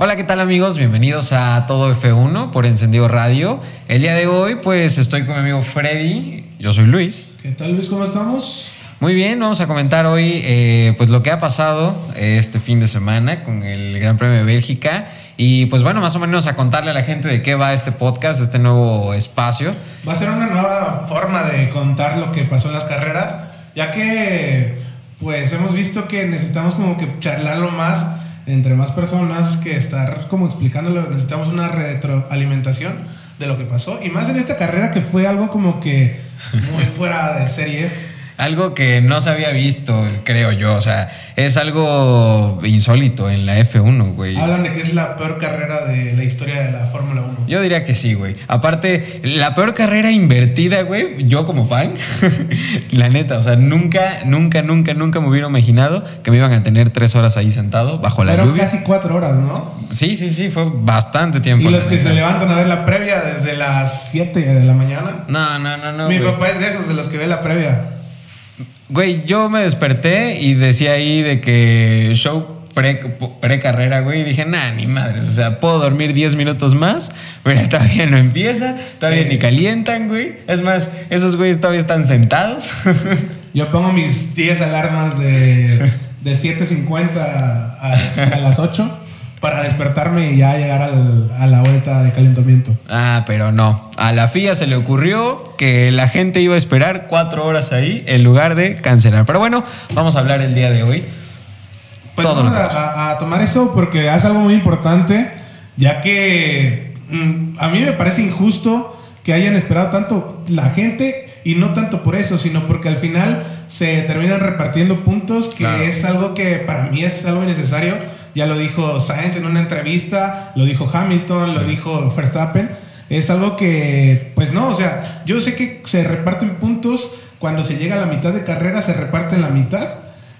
Hola, ¿qué tal amigos? Bienvenidos a Todo F1 por Encendido Radio. El día de hoy pues estoy con mi amigo Freddy, yo soy Luis. ¿Qué tal Luis? ¿Cómo estamos? Muy bien, vamos a comentar hoy eh, pues lo que ha pasado este fin de semana con el Gran Premio de Bélgica y pues bueno, más o menos a contarle a la gente de qué va este podcast, este nuevo espacio. Va a ser una nueva forma de contar lo que pasó en las carreras, ya que pues hemos visto que necesitamos como que charlarlo más entre más personas que estar como explicándolo, necesitamos una retroalimentación de lo que pasó. Y más en esta carrera que fue algo como que muy fuera de serie algo que no se había visto, creo yo. O sea, es algo insólito en la F1, güey. Hablan de que es la peor carrera de la historia de la Fórmula 1. Yo diría que sí, güey. Aparte, la peor carrera invertida, güey, yo como fan, la neta, o sea, nunca, nunca, nunca, nunca me hubiera imaginado que me iban a tener tres horas ahí sentado bajo la Pero casi cuatro horas, ¿no? Sí, sí, sí, fue bastante tiempo. ¿Y los que se levantan a ver la previa desde las 7 de la mañana? No, no, no, no. Mi papá es de esos, de los que ve la previa. Güey, yo me desperté y decía ahí de que show pre-carrera, güey, y dije, nah, ni madres, o sea, puedo dormir 10 minutos más, pero todavía no empieza, todavía ni calientan, güey. Es más, esos güeyes todavía están sentados. Yo pongo mis 10 alarmas de, de 7.50 a, a las 8 para despertarme y ya llegar a la vuelta de calentamiento. Ah, pero no. A la FIA se le ocurrió que la gente iba a esperar cuatro horas ahí en lugar de cancelar. Pero bueno, vamos a hablar el día de hoy. Pues vamos a, tomar eso porque es algo muy importante, ya que mm, a mí me parece injusto que hayan esperado tanto la gente y no tanto por eso, sino porque al final se terminan repartiendo puntos, que es algo que para mí es algo innecesario ya lo dijo Sainz en una entrevista, lo dijo Hamilton, lo dijo Verstappen. Es algo que, pues no, o sea, yo sé que se reparten puntos cuando se llega a la mitad de carrera, se reparten la mitad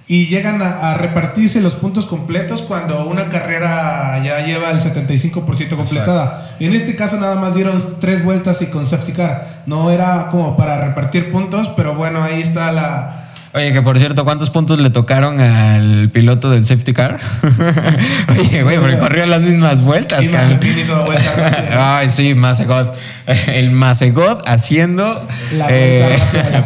y llegan a, repartirse los puntos completos cuando una carrera ya lleva el 75% completada. En este caso nada más dieron tres vueltas y con safety car. No era como para repartir puntos, pero bueno, ahí está la, Oye, que por cierto, ¿cuántos puntos le tocaron al piloto del safety car? Oye, güey, porque corrió las mismas vueltas, hizo Ay, sí, Masegot. El Masegot haciendo la, eh,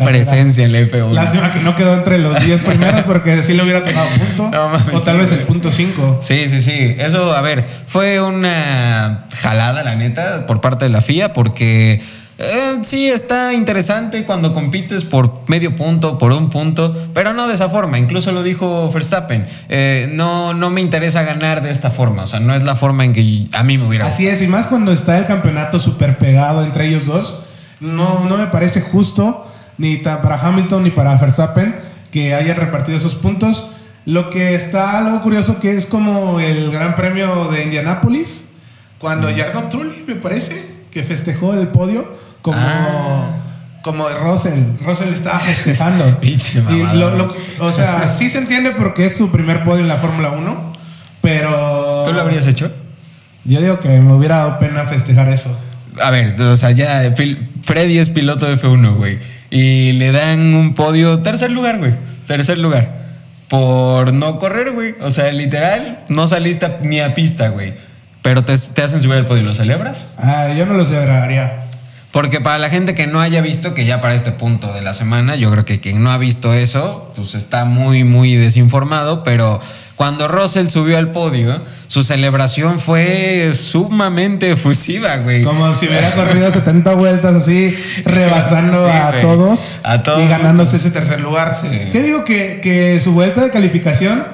presencia en el F1. Lástima que no quedó entre los 10 primeros porque sí le hubiera tocado punto. o tal vez el punto 5. Sí, sí, sí. Eso, a ver, fue una jalada, la neta, por parte de la FIA porque eh, sí, está interesante cuando compites por medio punto, por un punto, pero no de esa forma. Incluso lo dijo Verstappen. Eh, no, no me interesa ganar de esta forma. O sea, no es la forma en que a mí me hubiera. Así es, y más cuando está el campeonato súper pegado entre ellos dos. No, no me parece justo, ni para Hamilton ni para Verstappen, que hayan repartido esos puntos. Lo que está algo curioso que es como el Gran Premio de Indianápolis, cuando mm. Jarno Trulli, me parece, que festejó el podio como, ah. como Russell. Russell estaba festejando. y o sea, sí se entiende porque es su primer podio en la Fórmula 1, pero... ¿Tú lo habrías hecho? Yo digo que me hubiera dado pena festejar eso. A ver, o sea, ya Freddy es piloto de F1, güey. Y le dan un podio, tercer lugar, güey. Tercer lugar. Por no correr, güey. O sea, literal, no saliste ni a pista, güey. Pero te, te hacen subir al podio. ¿Lo celebras? Ah, yo no lo celebraría. Porque para la gente que no haya visto, que ya para este punto de la semana, yo creo que quien no ha visto eso, pues está muy, muy desinformado, pero cuando Russell subió al podio, su celebración fue sumamente efusiva, güey. Como si hubiera corrido 70 vueltas así, rebasando a, todos a, todos y ganándose ese tercer lugar. ¿Qué digo? Que, que su vuelta de calificación,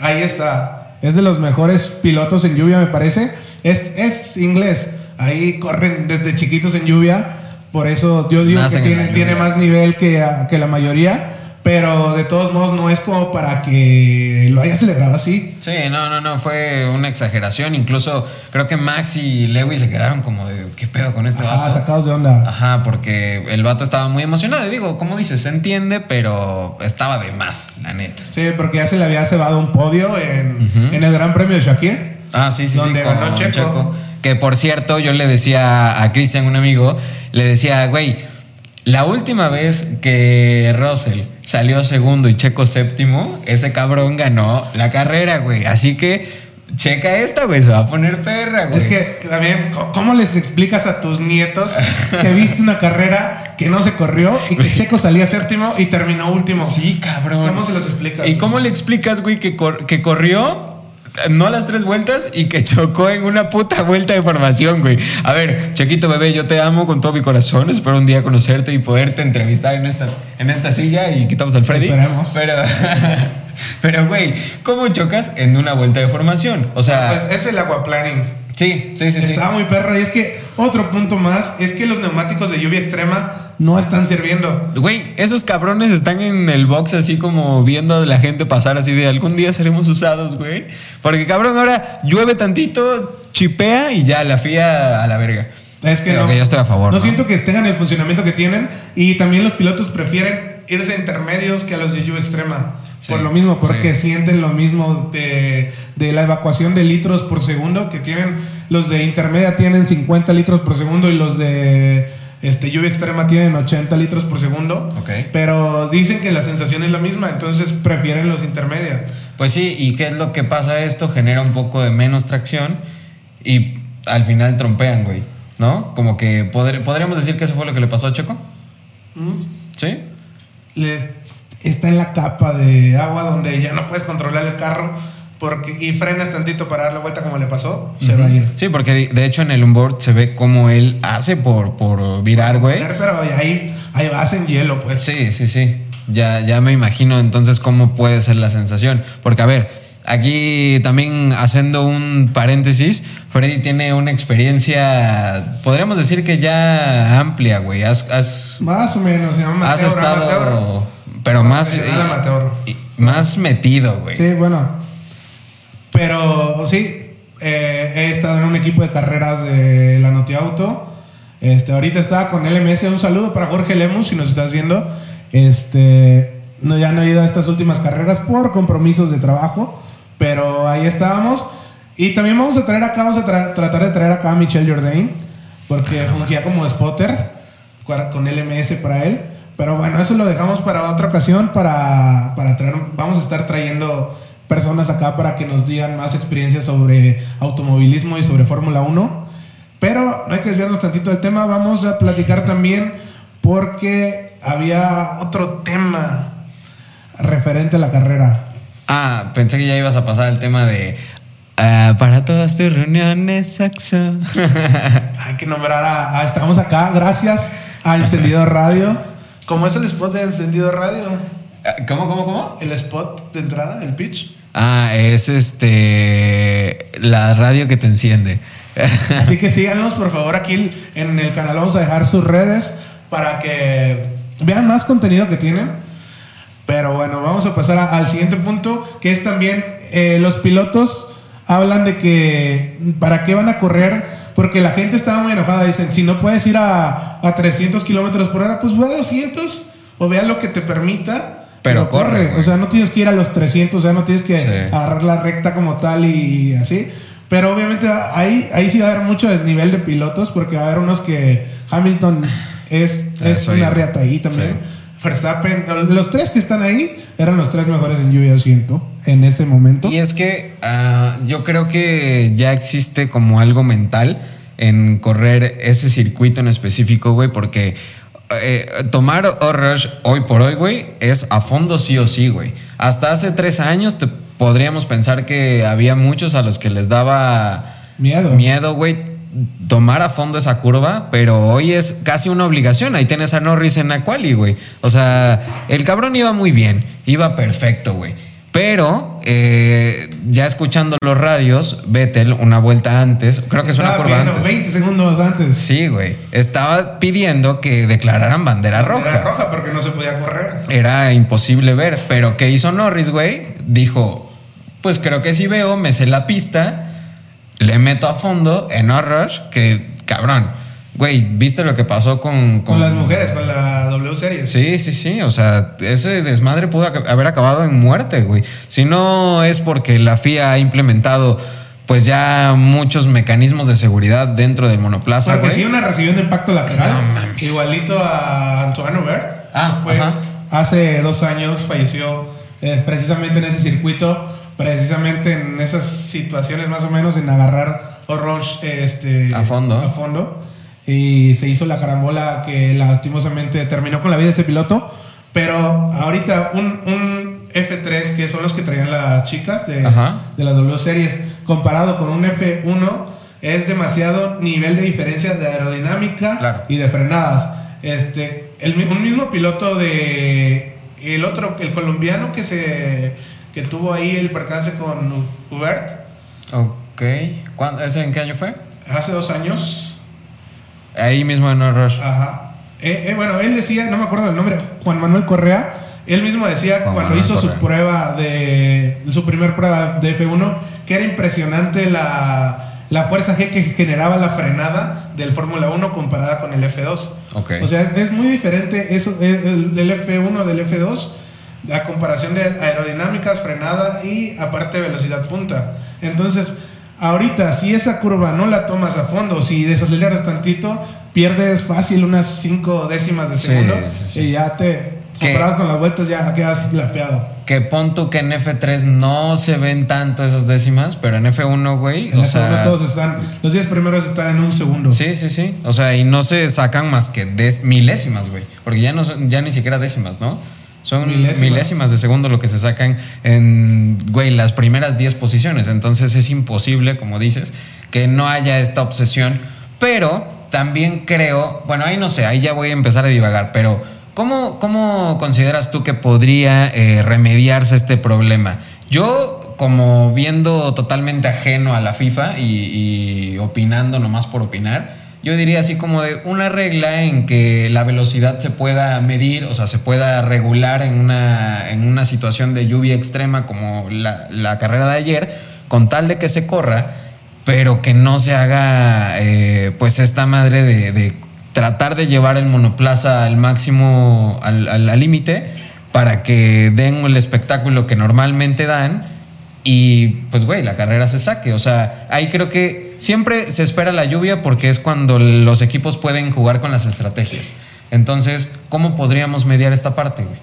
ahí está. Es de los mejores pilotos en lluvia, me parece. Es, es inglés ahí corren desde chiquitos en lluvia, por eso yo digo que tiene, tiene, más nivel que, que la mayoría. Pero de todos modos no es como para que lo haya celebrado así. Sí, no, no, no, fue una exageración. Incluso creo que Max y Lewis se quedaron como de qué pedo con este ah, sacados de onda. Ajá, porque el vato estaba muy emocionado. Y digo, como dices, se entiende, pero estaba de más, la neta. Sí, porque ya se le había cebado un podio en, en el Gran Premio de Shakir. Ah, sí, sí, donde ganó Checo. Que por cierto, yo le decía a Cristian, un amigo, le decía, güey, la última vez que Russell salió segundo y Checo séptimo, ese cabrón ganó la carrera, güey. Así que Checa esta, güey, se va a poner perra, güey. Es que también, ¿cómo les explicas a tus nietos que viste una carrera que no se corrió y que Checo salía séptimo y terminó último? Sí, cabrón. ¿Cómo se los explicas? ¿Y cómo le explicas, güey, que, que corrió no a las tres vueltas y que chocó en una puta vuelta de formación, güey. A ver, Chequito bebé, yo te amo con todo mi corazón. Espero un día conocerte y poderte entrevistar en esta, en esta silla y quitamos al Freddy. Esperemos. Pero. Pero, güey, ¿cómo chocas en una vuelta de formación? O sea. Pues es el aquaplaning. Sí, sí, sí. Estaba muy perro. Y es que otro punto más es que los neumáticos de lluvia extrema no están sirviendo. Güey, esos cabrones están en el box así como viendo a la gente pasar así de algún día seremos usados, güey. Porque cabrón, ahora llueve tantito, chipea y ya la fía a la verga. Es que no. yo estoy a favor. No, siento que tengan el funcionamiento que tienen y también los pilotos prefieren irse a intermedios que a los de lluvia extrema. Por lo mismo, porque sienten lo mismo de, la evacuación de litros por segundo que tienen. Los de intermedia tienen 50 litros por segundo y los de este, lluvia extrema tienen 80 litros por segundo. Pero dicen que la sensación es la misma, entonces prefieren los intermedios. Pues sí, ¿y qué es lo que pasa esto? Genera un poco de menos tracción y al final trompean, güey. ¿No? Como que podríamos decir que eso fue lo que le pasó a Checo. Mm. ¿Sí? Está en la capa de agua donde ya no puedes controlar el carro porque, y frenas tantito para dar la vuelta como le pasó, se va a ir. Sí, porque de hecho en el onboard se ve cómo él hace por, por virar, güey. Pero ahí, ahí vas en hielo, pues. Sí, sí, sí. Ya, ya me imagino entonces cómo puede ser la sensación. Porque, a ver, aquí también haciendo un paréntesis, Freddy tiene una experiencia, podríamos decir que ya amplia, güey. Has, más o menos, se llama Has estado, pero más, más metido, güey. Sí, bueno. Pero sí, eh, he estado en un equipo de carreras de la Noti Auto. Este, ahorita estaba con LMS. Un saludo para Jorge Lemus, si nos estás viendo. Este, no, ya no he ido a estas últimas carreras por compromisos de trabajo, pero ahí estábamos. Y también vamos a traer acá, vamos a tratar de traer acá a Michelle Jourdain, porque fungía como spotter con LMS para él. Pero bueno, eso lo dejamos para otra ocasión, para, para traer, vamos a estar trayendo personas acá para que nos digan más experiencias sobre automovilismo y sobre Fórmula 1. Pero no hay que desviarnos tantito del tema, vamos a platicar también porque había otro tema referente a la carrera. Ah, pensé que ya ibas a pasar el tema de Ah, para todas tus reuniones, sexo. Hay que nombrar a, Estamos acá, gracias a Encendido Radio. ¿Cómo es el spot de Encendido Radio? Ah, ¿Cómo, cómo, cómo? El spot de entrada, el pitch. Ah, es este. La radio que te enciende. Así que síganos, por favor, aquí en el canal. Vamos a dejar sus redes para que vean más contenido que tienen. Pero bueno, vamos a pasar al siguiente punto, que es también eh, los pilotos hablan de que para qué van a correr, porque la gente estaba muy enojada. Dicen, si no puedes ir a, a 300 kilómetros por hora, pues ve a 200 o vea lo que te permita. Pero, corre. O sea, no tienes que ir a los 300, o sea, no tienes que agarrar la recta como tal y, así. Pero obviamente ahí, ahí sí va a haber mucho desnivel de pilotos, porque va a haber unos que Hamilton es, es una riata ahí también. Verstappen, los tres que están ahí eran los tres mejores en lluvia, siento, en ese momento. Y es que ah, yo creo que ya existe como algo mental en correr ese circuito en específico, güey, porque eh, tomar Rush hoy por hoy, güey, es a fondo sí o sí, güey. Hasta hace tres años te podríamos pensar que había muchos a los que les daba miedo, miedo, güey tomar a fondo esa curva, pero hoy es casi una obligación. Ahí tienes a Norris en la quali, güey. O sea, el cabrón iba muy bien, iba perfecto, güey. Pero eh, ya escuchando los radios, Vettel una vuelta antes, creo que es una curva antes. 20 segundos antes. Sí, güey. Estaba pidiendo que declararan bandera, bandera roja. roja porque no se podía correr. Era imposible ver. Pero ¿qué hizo Norris, güey? Dijo, pues creo que si veo, me sé la pista le meto a fondo en Rush, que cabrón. Güey, ¿viste lo que pasó con, con, las mujeres, con la W Series? Sí, sí, sí. O sea, ese desmadre pudo haber acabado en muerte, güey. Si no es porque la FIA ha implementado pues ya muchos mecanismos de seguridad dentro del monoplaza. Porque sí, una recibió un impacto lateral. igualito a Antoine Hubert. Ah, fue hace dos años falleció eh, precisamente en ese circuito precisamente en esas situaciones más o menos en agarrar Oroch este, a fondo. A fondo. Y se hizo la carambola que lastimosamente terminó con la vida de ese piloto. Pero ahorita un, un F3, que son los que traían las chicas de, de las W Series, comparado con un F1, es demasiado nivel de diferencia de aerodinámica y de frenadas. Este, el, un mismo piloto de el otro, el colombiano que se que tuvo ahí el percance con Hubert. Ok. ¿Ese en qué año fue? Hace dos años. Ahí mismo en Rush. Ajá. Eh, eh, bueno, él decía, no me acuerdo del nombre, Juan Manuel Correa. Él mismo decía cuando hizo su prueba de su primer prueba de F1 que era impresionante la, la fuerza G que generaba la frenada del Fórmula 1 comparada con el F2. Okay. O sea, es, muy diferente eso el, del F1 del F2 a comparación de aerodinámicas, frenada y aparte velocidad punta. Entonces, ahorita si esa curva no la tomas a fondo, si desaceleras tantito, pierdes fácil unas 5 décimas de segundo y ya te comparado con las vueltas ya quedas lapeado. Que punto que en F3 no se ven tanto esas décimas, pero en F1, güey. En o F1 sea, todos están, los 10 primeros están en un segundo. Sí, sí, sí. O sea, y no se sacan más que milésimas, güey. Porque ya, no, ya ni siquiera décimas, ¿no? Son milésimas. de segundo lo que se sacan en, güey, las primeras 10 posiciones. Entonces es imposible, como dices, que no haya esta obsesión. Pero también creo, bueno, ahí no sé, ahí ya voy a empezar a divagar, pero ¿cómo, cómo consideras tú que podría eh, remediarse este problema? Yo, como viendo totalmente ajeno a la FIFA y, y opinando nomás por opinar, yo diría así como de una regla en que la velocidad se pueda medir, o sea, se pueda regular en una, en una situación de lluvia extrema como la, carrera de ayer, con tal de que se corra, pero que no se haga eh, pues esta madre de, tratar de llevar el monoplaza al máximo, al límite, para que den el espectáculo que normalmente dan y pues, güey, la carrera se saque. O sea, ahí creo que siempre se espera la lluvia porque es cuando los equipos pueden jugar con las estrategias. Entonces, ¿cómo podríamos mediar esta parte, güey?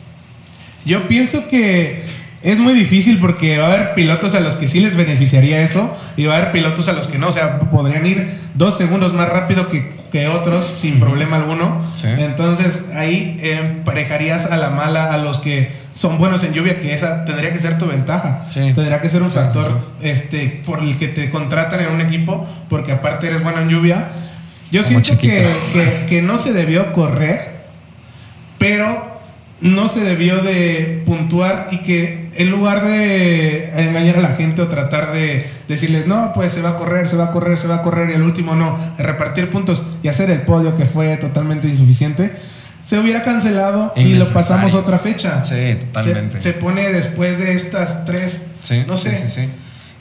Yo pienso que es muy difícil porque va a haber pilotos a los que sí les beneficiaría eso y va a haber pilotos a los que no. O sea, podrían ir dos segundos más rápido que, otros sin problema alguno. Entonces ahí emparejarías a la mala a los que son buenos en lluvia, que esa tendría que ser tu ventaja. Tendría que ser un factor este, por el que te contratan en un equipo porque aparte eres bueno en lluvia. Yo siento que, que, que no se debió correr, pero no se debió de puntuar y que en lugar de engañar a la gente o tratar de decirles, no, pues se va a correr, se va a correr, se va a correr y el último no, repartir puntos y hacer el podio que fue totalmente insuficiente, se hubiera cancelado y lo pasamos otra fecha. Sí, totalmente. Se, pone después de estas tres, no sé. Sí, sí,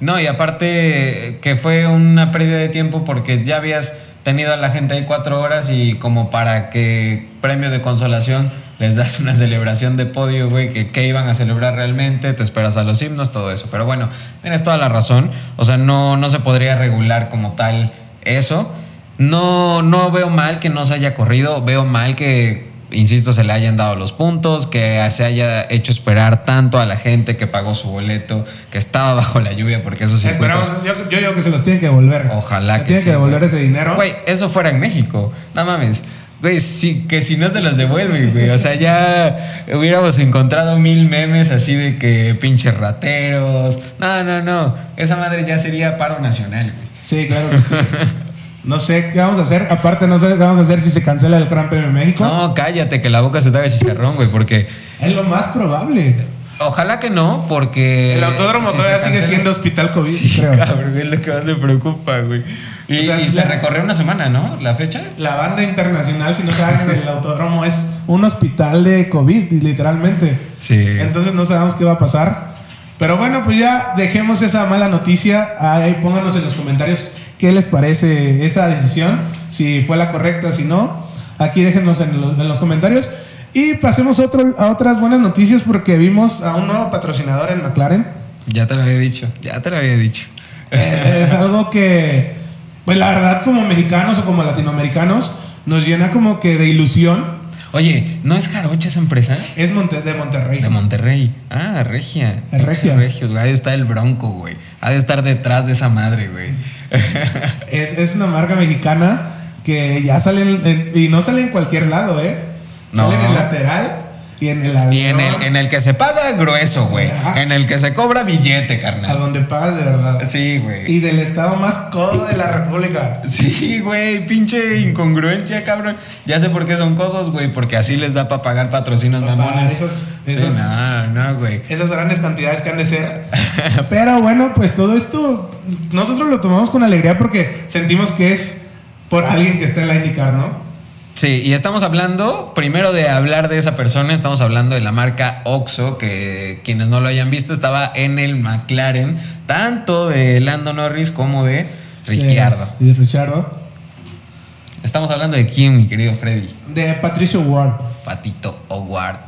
no, y aparte que fue una pérdida de tiempo porque ya habías tenido a la gente ahí cuatro horas y como para que premio de consolación les das una celebración de podio, güey, que qué iban a celebrar realmente, te esperas a los himnos, todo eso. Pero bueno, tienes toda la razón. O sea, no, no se podría regular como tal eso. No, no veo mal que no se haya corrido, veo mal que, insisto, se le hayan dado los puntos, que se haya hecho esperar tanto a la gente que pagó su boleto, que estaba bajo la lluvia, porque esos circuitos... Yo, yo, digo que se los tienen que devolver. Ojalá que Tienen que devolver ese dinero. Güey, eso fuera en México. No mames. Güey, sí, que si no se las devuelve, güey. O sea, ya hubiéramos encontrado mil memes así de que pinches rateros. No, no, no. Esa madre ya sería paro nacional, güey. Sí, claro No sé qué vamos a hacer. Aparte, no sé qué vamos a hacer si se cancela el Gran Premio de México. No, cállate, que la boca se te haga chicharrón, güey, porque. Es lo más probable. Ojalá que no, porque. El autódromo todavía sigue siendo hospital COVID, sí, Cabrón, es lo que más me preocupa, güey. Y, se recorrió una semana, ¿no? ¿La fecha? La banda internacional, si no saben, el autódromo es un hospital de COVID, literalmente. Sí. Entonces no sabemos qué va a pasar. Pero bueno, pues ya dejemos esa mala noticia. Ahí pónganos en los comentarios qué les parece esa decisión, si fue la correcta, si no. Aquí déjenos en los, en los comentarios. Y pasemos otro, a otras buenas noticias porque vimos a un nuevo patrocinador en McLaren. Ya te lo había dicho, ya te lo había dicho. Eh, es algo que pues la verdad como mexicanos o como latinoamericanos nos llena como que de ilusión. Oye, ¿no es Jarocha esa empresa? Es Monte de Monterrey. De Monterrey. Ah, Regia. Es Regia. Regios, güey. Ahí está el Bronco, güey. Ha de estar detrás de esa madre, güey. es, es una marca mexicana que ya sale en- y no sale en cualquier lado, ¿eh? No. Sale en el lateral y en el Y en el, en el que se paga grueso, güey. En el que se cobra billete, a carnal. donde pagas de verdad. Sí, güey. Y del estado más codo de la república. Sí, güey, pinche incongruencia, cabrón. Ya sé por qué son codos, güey, porque así les da para pagar patrocinios Pa' pagar mamones. esos- Sí, esos- no, no, güey. Esas grandes cantidades que han de ser. Pero bueno, pues todo esto nosotros lo tomamos con alegría porque sentimos que es por alguien que está en la IndyCar, ¿no? Sí, y estamos hablando, primero de hablar de esa persona, estamos hablando de la marca Oxo, que quienes no lo hayan visto estaba en el McLaren, tanto de Lando Norris como de Ricciardo. De, de Ricciardo. Estamos hablando de quién, mi querido Freddy. De Patricio Ward. Patito Howard.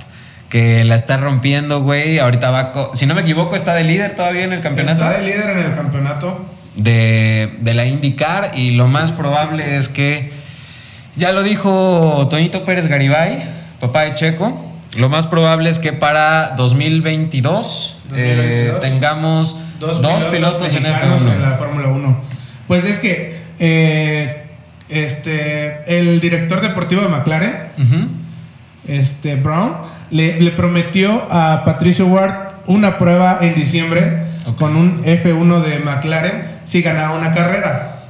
Que la está rompiendo, güey. Ahorita va. Si no me equivoco, está de líder todavía en el campeonato. Está de líder en el campeonato. de, de la IndyCar y lo más probable es que, ya lo dijo Toñito Pérez Garibay, papá de Checo, lo más probable es que para 2022, eh, 2022, tengamos dos, pilotos, en mexicanos F1. en la Fórmula 1. Pues es que eh, este, el director deportivo de McLaren, este, Brown, le, le prometió a Patricio Ward una prueba en diciembre con un F1 de McLaren si ganaba una carrera.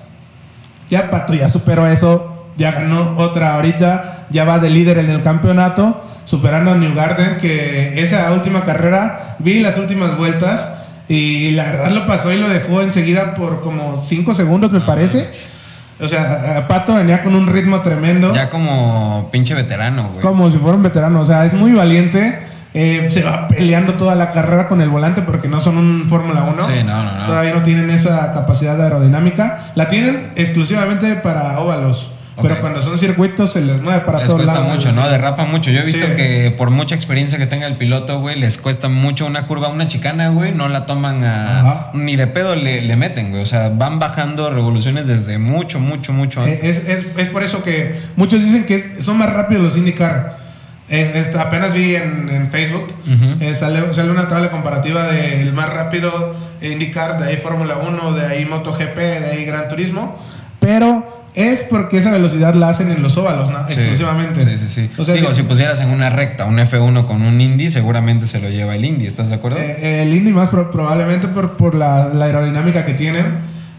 Ya Pato ya superó eso, ya ganó otra ahorita, ya va de líder en el campeonato, superando a New Garden, que esa última carrera vi las últimas vueltas y la verdad lo pasó y lo dejó enseguida por como 5 segundos me parece. O sea, Pato venía con un ritmo tremendo. Ya como pinche veterano, güey. Como si fuera un veterano. O sea, es muy valiente. Eh, se va peleando toda la carrera con el volante porque no son un Fórmula 1. Sí, no, no, no. Todavía no tienen esa capacidad aerodinámica. La tienen exclusivamente para óvalos. Ok. Pero cuando son circuitos se les mueve para les todos cuesta lados. mucho, ¿no? Derrapa mucho. Yo he visto Sí. que por mucha experiencia que tenga el piloto, güey, les cuesta mucho una curva, una chicana, güey, no la toman a... Ajá. Ni de pedo le, le meten, güey. O sea, van bajando revoluciones desde mucho, mucho, mucho Eh, antes. Es, es- es por eso que muchos dicen que es- son más rápidos los IndyCar. Apenas vi en, en Facebook, eh, sale, sale una tabla comparativa del más rápido IndyCar, de ahí Fórmula 1, de ahí MotoGP, de ahí Gran Turismo. Pero es porque esa velocidad la hacen en los óvalos, ¿no? Sí. exclusivamente. Sí, sí, sí. O sea, Digo, si- si pusieras en una recta un F1 con un Indy, seguramente se lo lleva el Indy, ¿estás de acuerdo? Eh, el Indy más pro- probablemente por, por la, la aerodinámica que tienen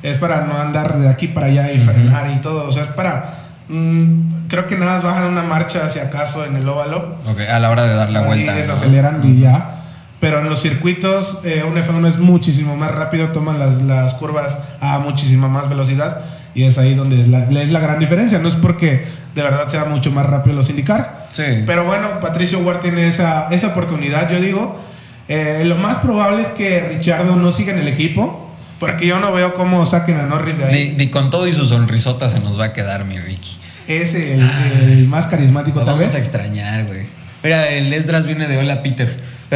es para no andar de aquí para allá y frenar y todo. O sea, es para. mm, creo que nada más bajan una marcha si acaso en el óvalo. Ok, a la hora de dar la vuelta. ¿no? desaceleran y ya. Pero en los circuitos, eh, un F1 es muchísimo más rápido, toman las, las curvas a muchísima más velocidad. Y es ahí donde es la, es la gran diferencia. No es porque de verdad sea mucho más rápido los indicar. Sí. Pero bueno, Patricio Ward tiene esa, esa oportunidad, yo digo. Eh, lo más probable es que Richardo no siga en el equipo. Porque yo no veo cómo saquen a Norris de ahí. Ni, ni con todo y su sonrisota se nos va a quedar, mi Ricky. Es el, el más carismático, Lo tal vamos vez. a extrañar, güey. Mira, el Esdras viene de Hola Peter.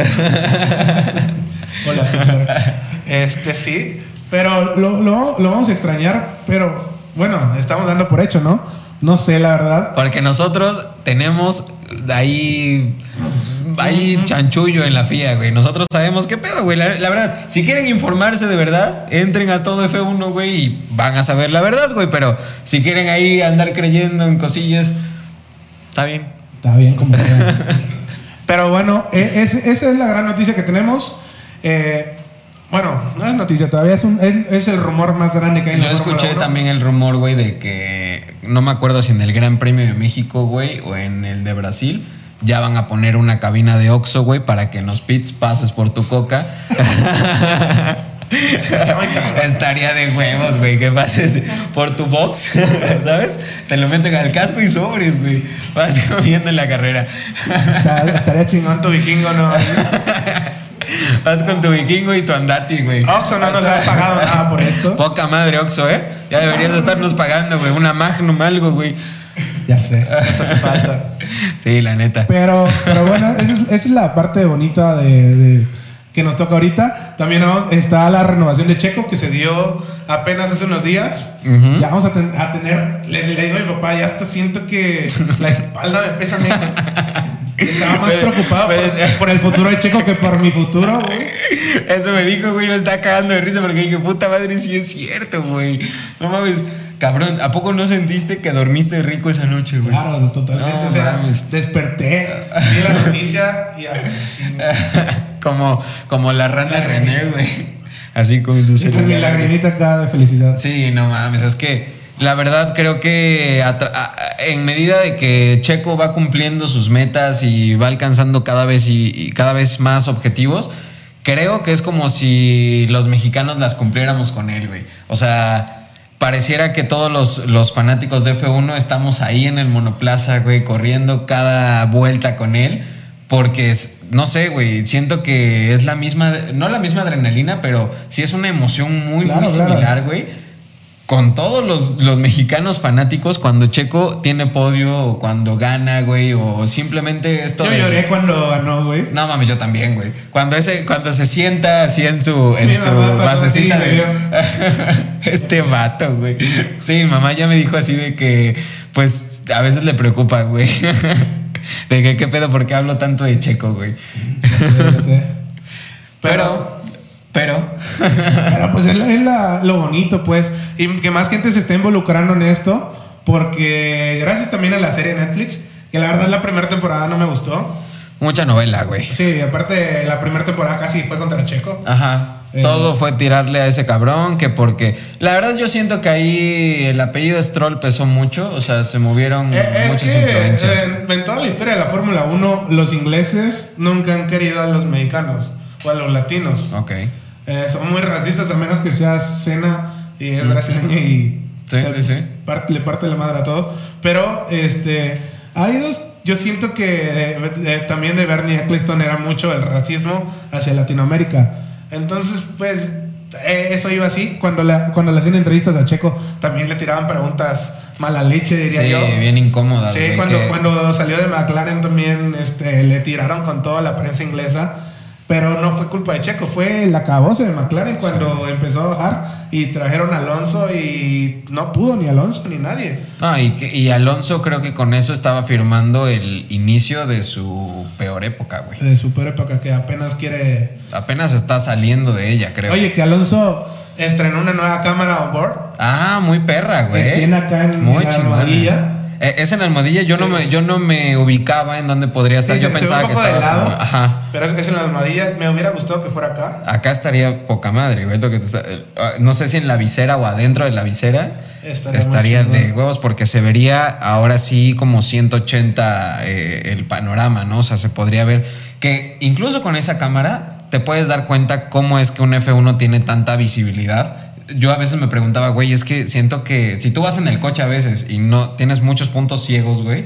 Hola, Peter. Este sí, pero lo, lo- lo vamos a extrañar, pero bueno, estamos dando por hecho, ¿no? No sé, la verdad. Porque nosotros tenemos ahí. Hay chanchullo en la FIA, güey. Nosotros sabemos qué pedo, güey. La, la verdad, si quieren informarse de verdad, entren a todo F1, güey, y van a saber la verdad, güey. Pero si quieren ahí andar creyendo en cosillas, está bien. Está bien como. Pero bueno, e- es- esa es la gran noticia que tenemos. Eh, bueno, no es noticia todavía, es, un- es, es el rumor más grande que hay en Yo la Fórmula escuché 1. también el rumor, güey, de que no me acuerdo si en el Gran Premio de México, güey, o en el de Brasil, ya van a poner una cabina de Oxxo, güey, para que en los pits pases por tu coca. Estaría de huevos, güey, que pases por tu box, ¿sabes? Te lo meten al casco y sobres, güey. Vas comiendo en la carrera. Estaría chingón tu vikingo, ¿no? Vas con tu vikingo y tu andati, güey. Oxxo no nos ha pagado nada por esto. Poca madre, Oxxo, ¿eh? Ya deberías estarnos pagando, güey. Una Magnum, algo, güey. Ya sé, eso hace falta. Sí, la neta. Pero, pero bueno, esa es, esa es la parte bonita de, de- que nos toca ahorita. También está la renovación de Checo que se dio apenas hace unos días. Ya vamos a, tener, le, digo a mi papá, ya hasta siento que la espalda me pesa menos. Estaba más preocupado por, el futuro de Checo que por mi futuro, güey. Eso me dijo, güey, me está cagando de risa porque dije, puta madre, sí es cierto, güey. No mames. Cabrón, ¿a poco no sentiste que dormiste rico esa noche, güey? Claro, totalmente. o sea, desperté, vi la noticia y así, como, como la rana René, güey. Así con su celular. Con mi lagrimita acá de felicidad. Sí, no mames, es que la verdad creo que en medida de que Checo va cumpliendo sus metas y va alcanzando cada vez y cada vez más objetivos, creo que es como si los mexicanos las cumpliéramos con él, güey. O sea, pareciera que todos los, fanáticos de F1 estamos ahí en el monoplaza, güey, corriendo cada vuelta con él. Porque, no sé, güey, siento que es la misma, no la misma adrenalina, pero sí es una emoción muy, muy similar, güey con todos los, mexicanos fanáticos cuando Checo tiene podio o cuando gana, güey, o simplemente esto. Yo lloré cuando ganó, güey. No mames, yo también, güey. Cuando ese, cuando se sienta así en su, en su basecita de. este vato, güey. Sí, mamá ya me dijo así de que, pues, a veces le preocupa, güey. de que qué pedo, ¿por qué hablo tanto de Checo, güey? No sé, Pero pero. Pero pues es, lo bonito, pues. Y que más gente se esté involucrando en esto. Porque gracias también a la serie Netflix, que la verdad la primera temporada no me gustó. Mucha novela, güey. Sí, aparte la primera temporada casi fue contra Checo. Ajá. Eh, Todo fue tirarle a ese cabrón, que porque la verdad yo siento que ahí el apellido Stroll pesó mucho, o sea, se movieron eh, muchas influencias. en toda la historia de la Fórmula 1, los ingleses nunca han querido a los mexicanos o a los latinos. Ok. Eh, son muy racistas, a menos que sea Cena y es brasileño y le, Parte, la madre a todos. Pero este, hay dos. Yo siento que eh, también de Bernie Eccleston era mucho el racismo hacia Latinoamérica. Entonces, pues, eh, eso iba así. Cuando, la, cuando le hacían entrevistas a Checo, también le tiraban preguntas mala leche, diría yo. Sí, bien incómodas. Sí, cuando, cuando salió de McLaren también este, le tiraron con toda la prensa inglesa pero no fue culpa de Checo, fue la caboce de McLaren cuando empezó a bajar y trajeron a Alonso y no pudo ni Alonso ni nadie. Ah, y, y Alonso creo que con eso estaba firmando el inicio de su peor época, güey. De su peor época, que apenas quiere. Apenas está saliendo de ella, creo. Oye, que Alonso estrenó una nueva cámara on board. Ah, muy perra, güey. Que tiene acá en, muy la eh, es en Almohadilla, yo, no me, yo no me ubicaba en dónde podría estar. yo pensaba que estaba. lado, ajá. Pero es, en la Almohadilla, me hubiera gustado que fuera acá. Acá estaría poca madre, güey. que eh, ah, no sé si en la visera o adentro de la visera. Estaría, de huevos porque se vería ahora sí como 180 eh, el panorama, ¿no? O sea, se podría ver que incluso con esa cámara te puedes dar cuenta cómo es que un F1 tiene tanta visibilidad yo a veces me preguntaba, güey, es que siento que si tú vas en el coche a veces y no tienes muchos puntos ciegos, güey,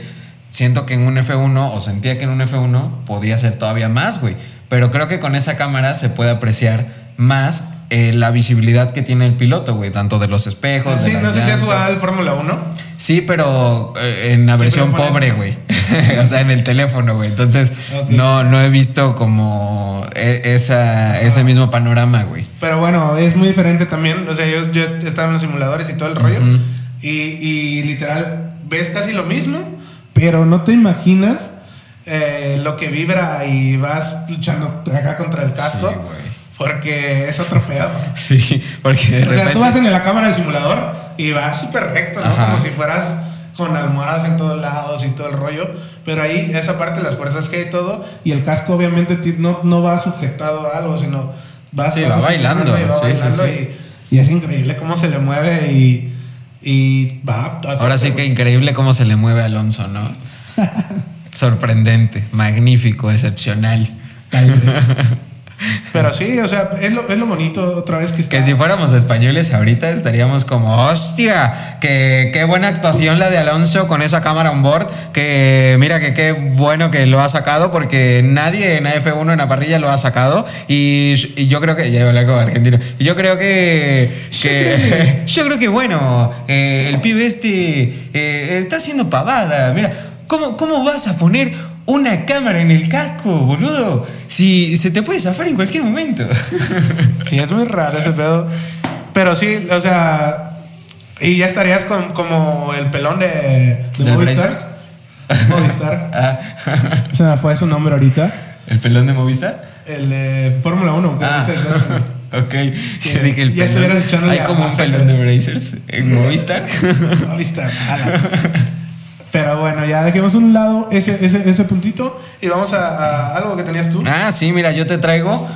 siento que en un F1 o sentía que en un F1 podía ser todavía más, güey. Pero creo que con esa cámara se puede apreciar más eh, la visibilidad que tiene el piloto, güey, tanto de los espejos. Sí, no sé si has jugado al Fórmula 1. Sí, pero eh, en la versión pobre, güey. o sea, en el teléfono, güey. Entonces, no, no he visto como e, esa, ese mismo panorama, güey. Pero bueno, es muy diferente también. O sea, yo, yo estaba en los simuladores y todo el rollo. y, y, literal, ves casi lo mismo, pero no te imaginas eh, lo que vibra y vas luchando acá contra el casco. Sí. Porque es otro pedo. Sí, porque de O sea, tú vas en la cámara del simulador y vas súper recto, ¿no? Como si fueras con almohadas en todos lados y todo el rollo. Pero ahí, esa parte, las fuerzas que hay todo. Y el casco, obviamente, no, no va sujetado a algo, sino vas, sí, va bailando. Y, y, es increíble cómo se le mueve y, y va. Ahora sí que increíble cómo se le mueve a Alonso, ¿no? Sorprendente, magnífico, excepcional. Pero sí, o sea, es lo, es lo bonito otra vez que está. Que si fuéramos españoles ahorita estaríamos como, hostia, que qué buena actuación la de Alonso con esa cámara on board, que mira que qué bueno que lo ha sacado porque nadie en F1 en la parrilla lo ha sacado y, yo creo que, ya hablar como argentino, y yo creo que, yo creo que bueno, eh, el pibe este eh, está haciendo pavada, mira, ¿cómo, ¿cómo vas a poner una cámara en el casco, boludo. Si se te puede zafar en cualquier momento. Sí, es muy raro ese pedo. Pero sí, o sea. Y ya estarías con, como el pelón de, de Movistar. Movistar. Ah. O sea, fue su nombre ahorita. ¿El pelón de Movistar? El de Fórmula 1. Ah. ok. Yo dije el ya pelón. Hay como un pelón de Brazers en Movistar. Movistar. Pero bueno, ya dejemos un lado ese, ese, ese puntito y vamos a, algo que tenías tú. Ah, sí, mira, yo te traigo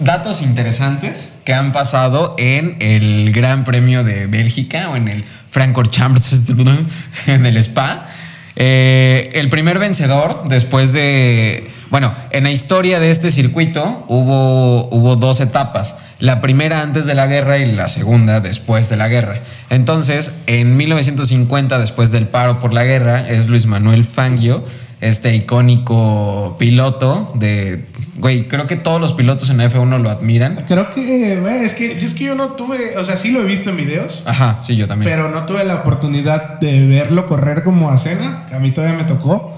datos interesantes que han pasado en el Gran Premio de Bélgica o en el Frankfurt-Champs en el Spa. Eh, el primer vencedor después de, bueno, en la historia de este circuito hubo, hubo dos etapas. La primera antes de la guerra y la segunda después de la guerra. Entonces, en 1950, después del paro por la guerra, es Luis Manuel Fangio este icónico piloto de, güey, creo que todos los pilotos en la F1 lo admiran. Creo que, güey, es que, es que yo no tuve, o sea, sí lo he visto en videos. Ajá, sí, yo también. Pero no tuve la oportunidad de verlo correr como a cena, que a mí todavía me tocó.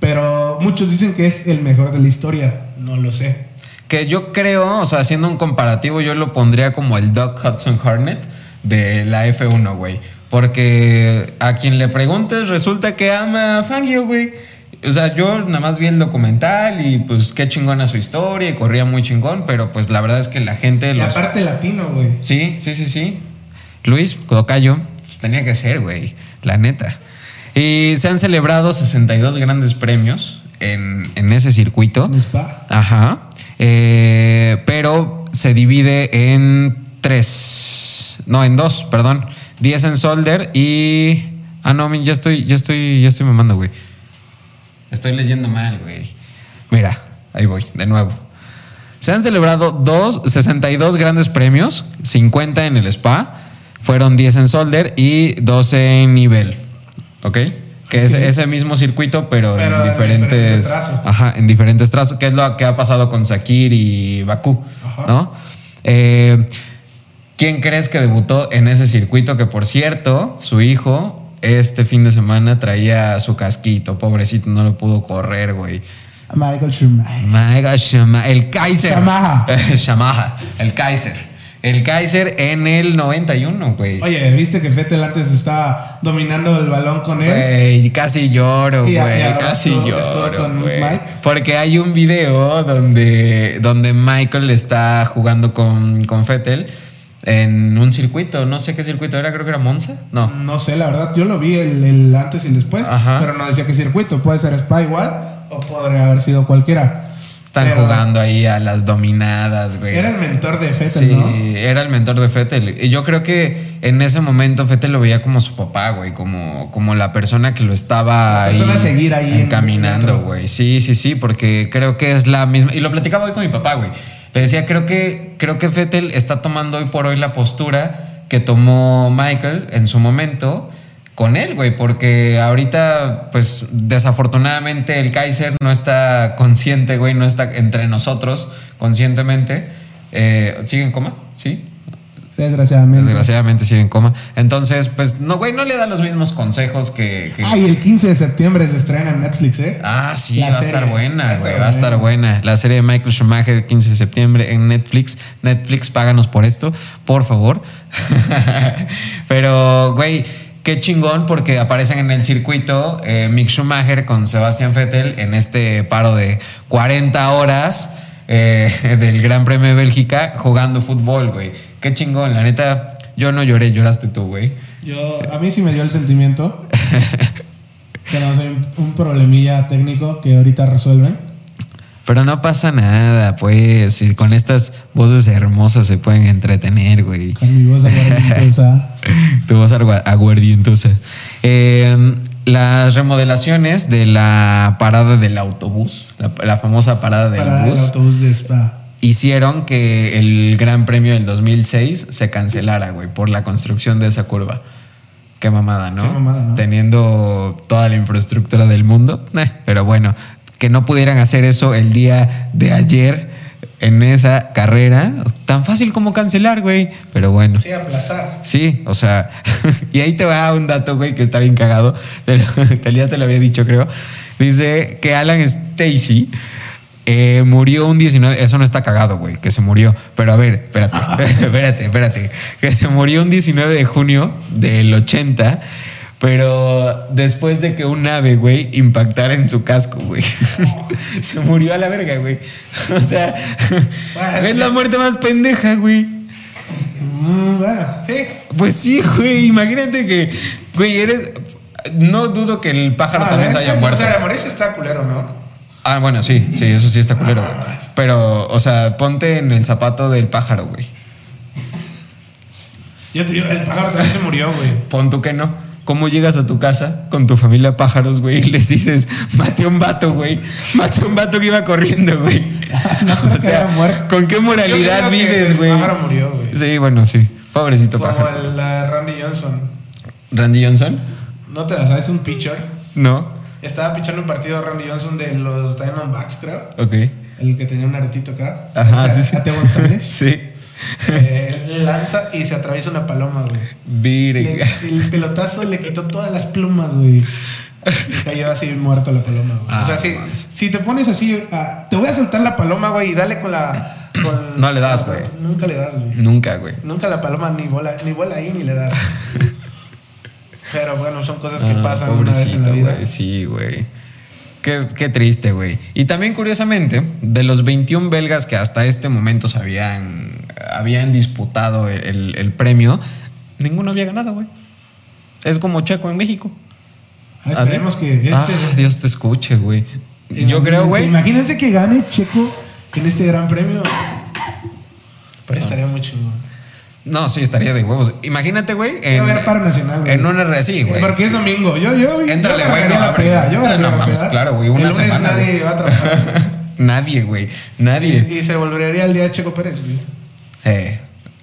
Pero muchos dicen que es el mejor de la historia, no lo sé. Que yo creo, o sea, haciendo un comparativo, yo lo pondría como el Doug Hudson Hornet de la F1, güey. Porque a quien le preguntes resulta que ama a Fangio, güey. O sea, yo nada más vi el documental y pues qué chingona su historia y corría muy chingón, pero pues la verdad es que la gente... Y aparte latino, güey. Sí, sí, sí, sí. Luis Codocayo, pues tenía que ser, güey, la neta. Y se han celebrado 62 grandes premios en, en ese circuito. ¿En Spa? Ajá. Eh, pero se divide en tres, no, en dos, perdón. 10 en Solder y... Ah, no, ya estoy, ya estoy, ya estoy mamando, güey. Estoy leyendo mal, güey. Mira, ahí voy, de nuevo. Se han celebrado dos, 62 grandes premios, 50 en el Spa, fueron 10 en Solder y 12 en nivel. ¿Ok? Que es ese mismo circuito, pero, en diferentes. ajá, en diferentes trazos, que es lo que ha pasado con Sakir y Bakú, ¿no? Eh, ¿Quién crees que debutó en ese circuito? Que por cierto, su hijo este fin de semana traía su casquito, pobrecito, no lo pudo correr, güey. Michael Schumacher. Michael Schumacher. El Kaiser. Shamaha. Shamaha. El Kaiser. El Kaiser en el 91, güey. Oye, ¿viste que Fettel antes estaba dominando el balón con él? Güey, casi lloro, güey. Casi lloro, güey. Porque hay un video donde, donde Michael está jugando con, con Fettel en un circuito, no sé qué circuito era, creo que era Monza, no. No sé, la verdad, yo lo vi el, antes y después, pero no decía qué circuito, puede ser Spa igual o podría haber sido cualquiera. Están jugando ahí a las dominadas, güey. Era el mentor de Fettel, sí, era el mentor de Fettel. Y yo creo que en ese momento Fettel lo veía como su papá, güey, como, como la persona que lo estaba ahí, seguir ahí encaminando, güey. Sí, sí, sí, porque creo que es la misma. Y lo platicaba hoy con mi papá, güey le decía, creo que, creo que Fettel está tomando hoy por hoy la postura que tomó Michael en su momento con él, güey, porque ahorita, pues desafortunadamente el Kaiser no está consciente, güey, no está entre nosotros conscientemente. Eh, ¿Sigue en coma? ¿Sí? Desgraciadamente. Desgraciadamente sigue en coma. Entonces, pues, no, güey, no le da los mismos consejos que. que... Ay, el 15 de septiembre se estrena en Netflix, ¿eh? Ah, sí, va a estar buena, güey. Va a estar buena. La serie de Michael Schumacher, el 15 de septiembre en Netflix. Netflix, páganos por esto, por favor. Pero, güey. Qué chingón porque aparecen en el circuito eh, Mick Schumacher con Sebastián Vettel en este paro de 40 horas eh, del Gran Premio de Bélgica jugando fútbol, güey. Qué chingón, la neta. Yo no lloré, lloraste tú, güey. Yo, a mí sí me dio el sentimiento. que no sé, un problemilla técnico que ahorita resuelven. Pero no pasa nada, pues. Y con estas voces hermosas se pueden entretener, güey. Con mi voz aguardientosa. tu voz aguardientosa. Eh, las remodelaciones de la parada del autobús, la, famosa parada del parada bus. autobús de Spa hicieron que el Gran Premio del 2006 se cancelara, güey, por la construcción de esa curva. Qué mamada, ¿no? Qué mamada, ¿no? Teniendo toda la infraestructura del mundo. Eh, pero bueno, que no pudieran hacer eso el día de ayer en esa carrera. Tan fácil como cancelar, güey. Pero bueno. Sí, aplazar. Sí, o sea, y ahí te va un dato, güey, que está bien cagado. Pero ya te lo había dicho, creo. Dice que Alan Stacy eh, murió un 19. Eso no está cagado, güey, que se murió. Pero a ver, espérate, espérate, espérate. Que se murió un 19 de junio del 80 pero después de que un ave, güey, impactara en su casco, güey. se murió a la verga, güey. O sea, es la muerte más pendeja, güey. Mm, bueno, sí. Pues sí, güey. Imagínate que, güey, eres. No dudo que el pájaro ah, también se haya muerto. O sea, morirse está culero, ¿no? Ah, bueno, sí, sí, eso sí está culero, güey. Ah, Pero, o sea, ponte en el zapato del pájaro, güey. Yo te digo, el pájaro también se murió, güey. Pon tú que no. ¿Cómo llegas a tu casa con tu familia pájaros, güey? Y les dices, mate un vato, güey. Mate un vato que iba corriendo, güey. o sea, ¿con qué moralidad vives, güey? El pájaro murió, güey. Sí, bueno, sí. Pobrecito Como pájaro. Como el Randy Johnson. ¿Randy Johnson? ¿No te la sabes? Un pitcher. No. Estaba pichando un partido Randy Johnson de los Diamondbacks, creo. Ok. El que tenía un aretito acá. Ajá, sí, sí. González. sí. Eh, lanza y se atraviesa una paloma, güey. el pelotazo le quitó todas las plumas, güey. Y cayó así muerto la paloma, güey. o sea, ah, si, te pones así, te voy a soltar la paloma, güey, y dale con la. no le das, güey. Nunca le das, güey. Nunca, güey. Nunca la paloma ni vuela, ni vuela ahí ni le das. Pero bueno, son cosas que ah, pasan una vez en la vida. Sí, güey. Qué, triste, güey. Y también, curiosamente, de los 21 belgas que hasta este momento se habían, habían disputado el, premio, ninguno había ganado, güey. Es como Checo en México. Ah, esperemos que este... ah, Dios te escuche, güey. Yo creo, güey. Imagínense que gane Checo en este gran premio. Estaría muy chingón. No, sí, estaría de huevos. Imagínate, güey. En, paro nacional, güey. En una sí, güey. Porque es domingo. Yo, yo. Entrale, güey. No, peda. Yo, no, mames, claro, güey. Una semana. Nadie va a trabajar. nadie, güey. Nadie. Y, se volvería el día de Checo Pérez, güey. Eh.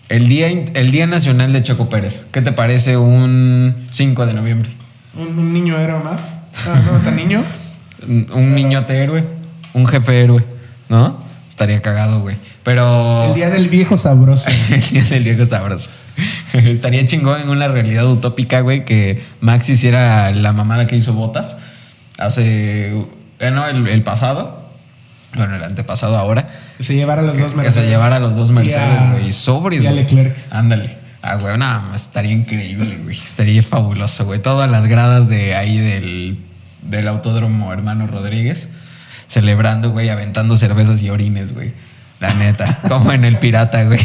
El día, el día Nacional de Checo Pérez. ¿Qué te parece un 5 de noviembre? ¿Un, niño héroe más? Ah, no, ¿tan niño? un, un niñote héroe. Un jefe héroe. ¿No? Estaría cagado, güey. Pero. El día del viejo sabroso. el día del viejo sabroso. Estaría chingón en una realidad utópica, güey, que Max hiciera la mamada que hizo Botas hace. Eh, no, el, pasado. Bueno, el antepasado ahora. Que se llevara a los dos Mercedes. Que se llevara a los dos Mercedes, güey. Sobres, Y a Leclerc. Ándale. Ah, güey, nada más estaría increíble, güey. Estaría fabuloso, güey. Todas las gradas de ahí del, del autódromo Hermano Rodríguez celebrando, güey, aventando cervezas y orines, güey. La neta, como en el pirata, güey.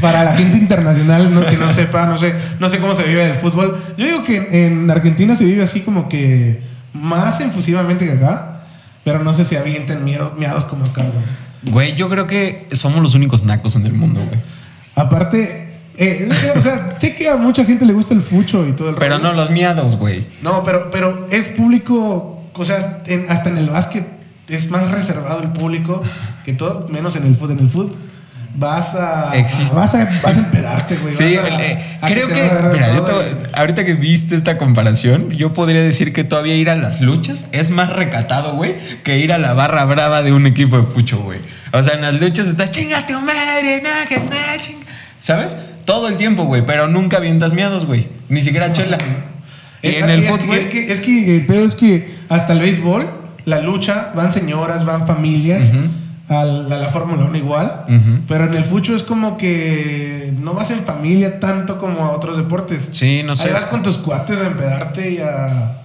Para la gente internacional no, que no sepa, no sé, no sé cómo se vive el fútbol. Yo digo que en Argentina se vive así como que más efusivamente que acá, pero no sé si avienten miedo, miados como acá, güey. Güey, yo creo que somos los únicos nacos en el mundo, güey. Aparte, eh, o sea, sé que a mucha gente le gusta el fucho y todo el Pero no los miados, güey. No, pero, pero es público, o sea, hasta en el básquet es más reservado el público que todo, menos en el food. En el food vas a, vas a vas a empedarte, güey. Sí, eh, creo que, mira, yo ahorita que viste esta comparación, yo podría decir que todavía ir a las luchas es más recatado, güey, que ir a la barra brava de un equipo de fucho, güey. O sea, en las luchas está chingate madre, nada, que ¿Sabes? Todo el tiempo, güey, pero nunca avientas miados, güey. Ni siquiera chela. En el fútbol. Es que, es que el pedo es que hasta el béisbol la lucha, van señoras, van familias. A la, Fórmula 1 igual, pero en el fucho es como que no vas en familia tanto como a otros deportes. Sí, no sé. Ahí vas con tus cuates a empedarte y a,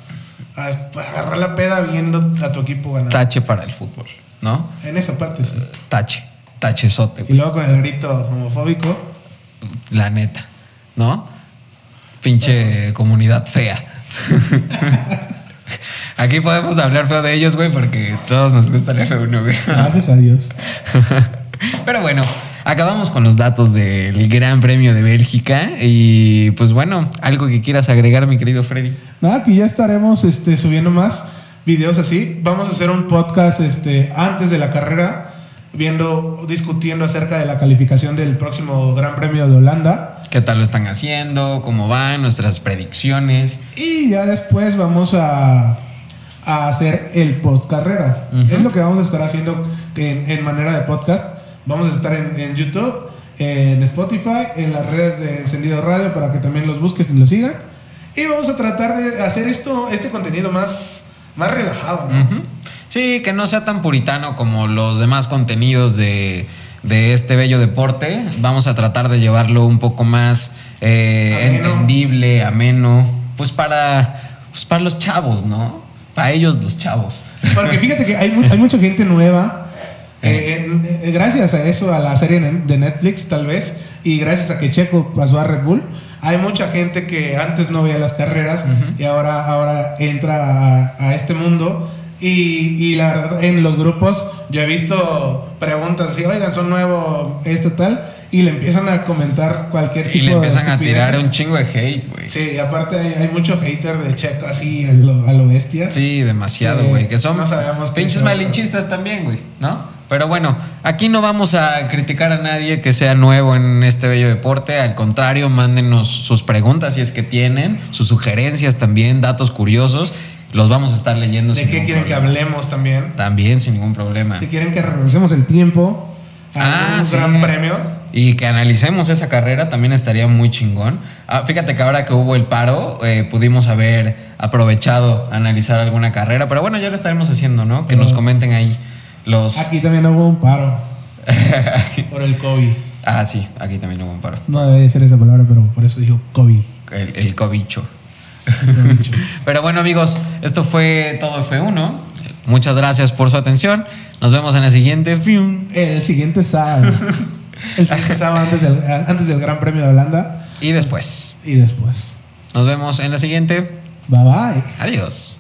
agarrar la peda viendo a tu equipo ganar. Tache para el fútbol, ¿no? En esa parte sí. Tache, tachezote. Y luego con el grito homofóbico. La neta, ¿no? Pinche comunidad fea. Aquí podemos hablar feo de ellos, güey, porque todos nos gusta el F1, güey. Gracias a Dios. Pero bueno, acabamos con los datos del Gran Premio de Bélgica. Y pues bueno, algo que quieras agregar, mi querido Freddy. Nada, que ya estaremos este, subiendo más videos así. Vamos a hacer un podcast este, antes de la carrera, viendo, discutiendo acerca de la calificación del próximo Gran Premio de Holanda. ¿Qué tal lo están haciendo? ¿Cómo van? Nuestras predicciones. Y ya después vamos a a hacer el post carrera. Es lo que vamos a estar haciendo en, manera de podcast. Vamos a estar en, en YouTube, en Spotify, en las redes de Encendido Radio para que también los busques y los sigan. Y vamos a tratar de hacer esto, este contenido más, más relajado, ¿no? Sí, que no sea tan puritano como los demás contenidos de, de este bello deporte. Vamos a tratar de llevarlo un poco más eh, entendible, ameno, pues para, pues para los chavos, ¿no? Para ellos los chavos. Porque fíjate que hay, hay mucha gente nueva. Eh, eh, gracias a eso, a la serie de Netflix tal vez, y gracias a que Checo pasó a Red Bull, hay mucha gente que antes no veía las carreras y ahora, ahora entra a, este mundo. Y, y, la verdad, en los grupos yo he visto preguntas así, oigan, son nuevo, esto tal, y le empiezan a comentar cualquier tipo de. Y le empiezan a tirar un chingo de hate, güey. Sí, y aparte hay, hay mucho hater de Checo así a lo, a lo bestia. Sí, demasiado, güey. que son pinches malinchistas también, güey, ¿no? Pero bueno, aquí no vamos a criticar a nadie que sea nuevo en este bello deporte. Al contrario, mándenos sus preguntas si es que tienen, sus sugerencias también, datos curiosos. Los vamos a estar leyendo. ¿De qué quieren que hablemos también? También, sin ningún problema. Si quieren que regresemos el tiempo a ah, un gran premio. Y que analicemos esa carrera también estaría muy chingón. Ah, fíjate que ahora que hubo el paro, eh, pudimos haber aprovechado analizar alguna carrera. Pero bueno, ya lo estaremos haciendo, ¿no? Que nos comenten ahí Aquí también hubo un paro. por el COVID. Ah, sí, aquí también hubo un paro. No debe ser esa palabra, pero por eso dijo COVID. El, el cobicho. Pero bueno, amigos, esto fue todo F1. Muchas gracias por su atención. Nos vemos en el siguiente. El siguiente sábado. El siguiente sábado antes del, antes del Gran Premio de Holanda. Y después. Y después. Nos vemos en la siguiente. Bye bye. Adiós.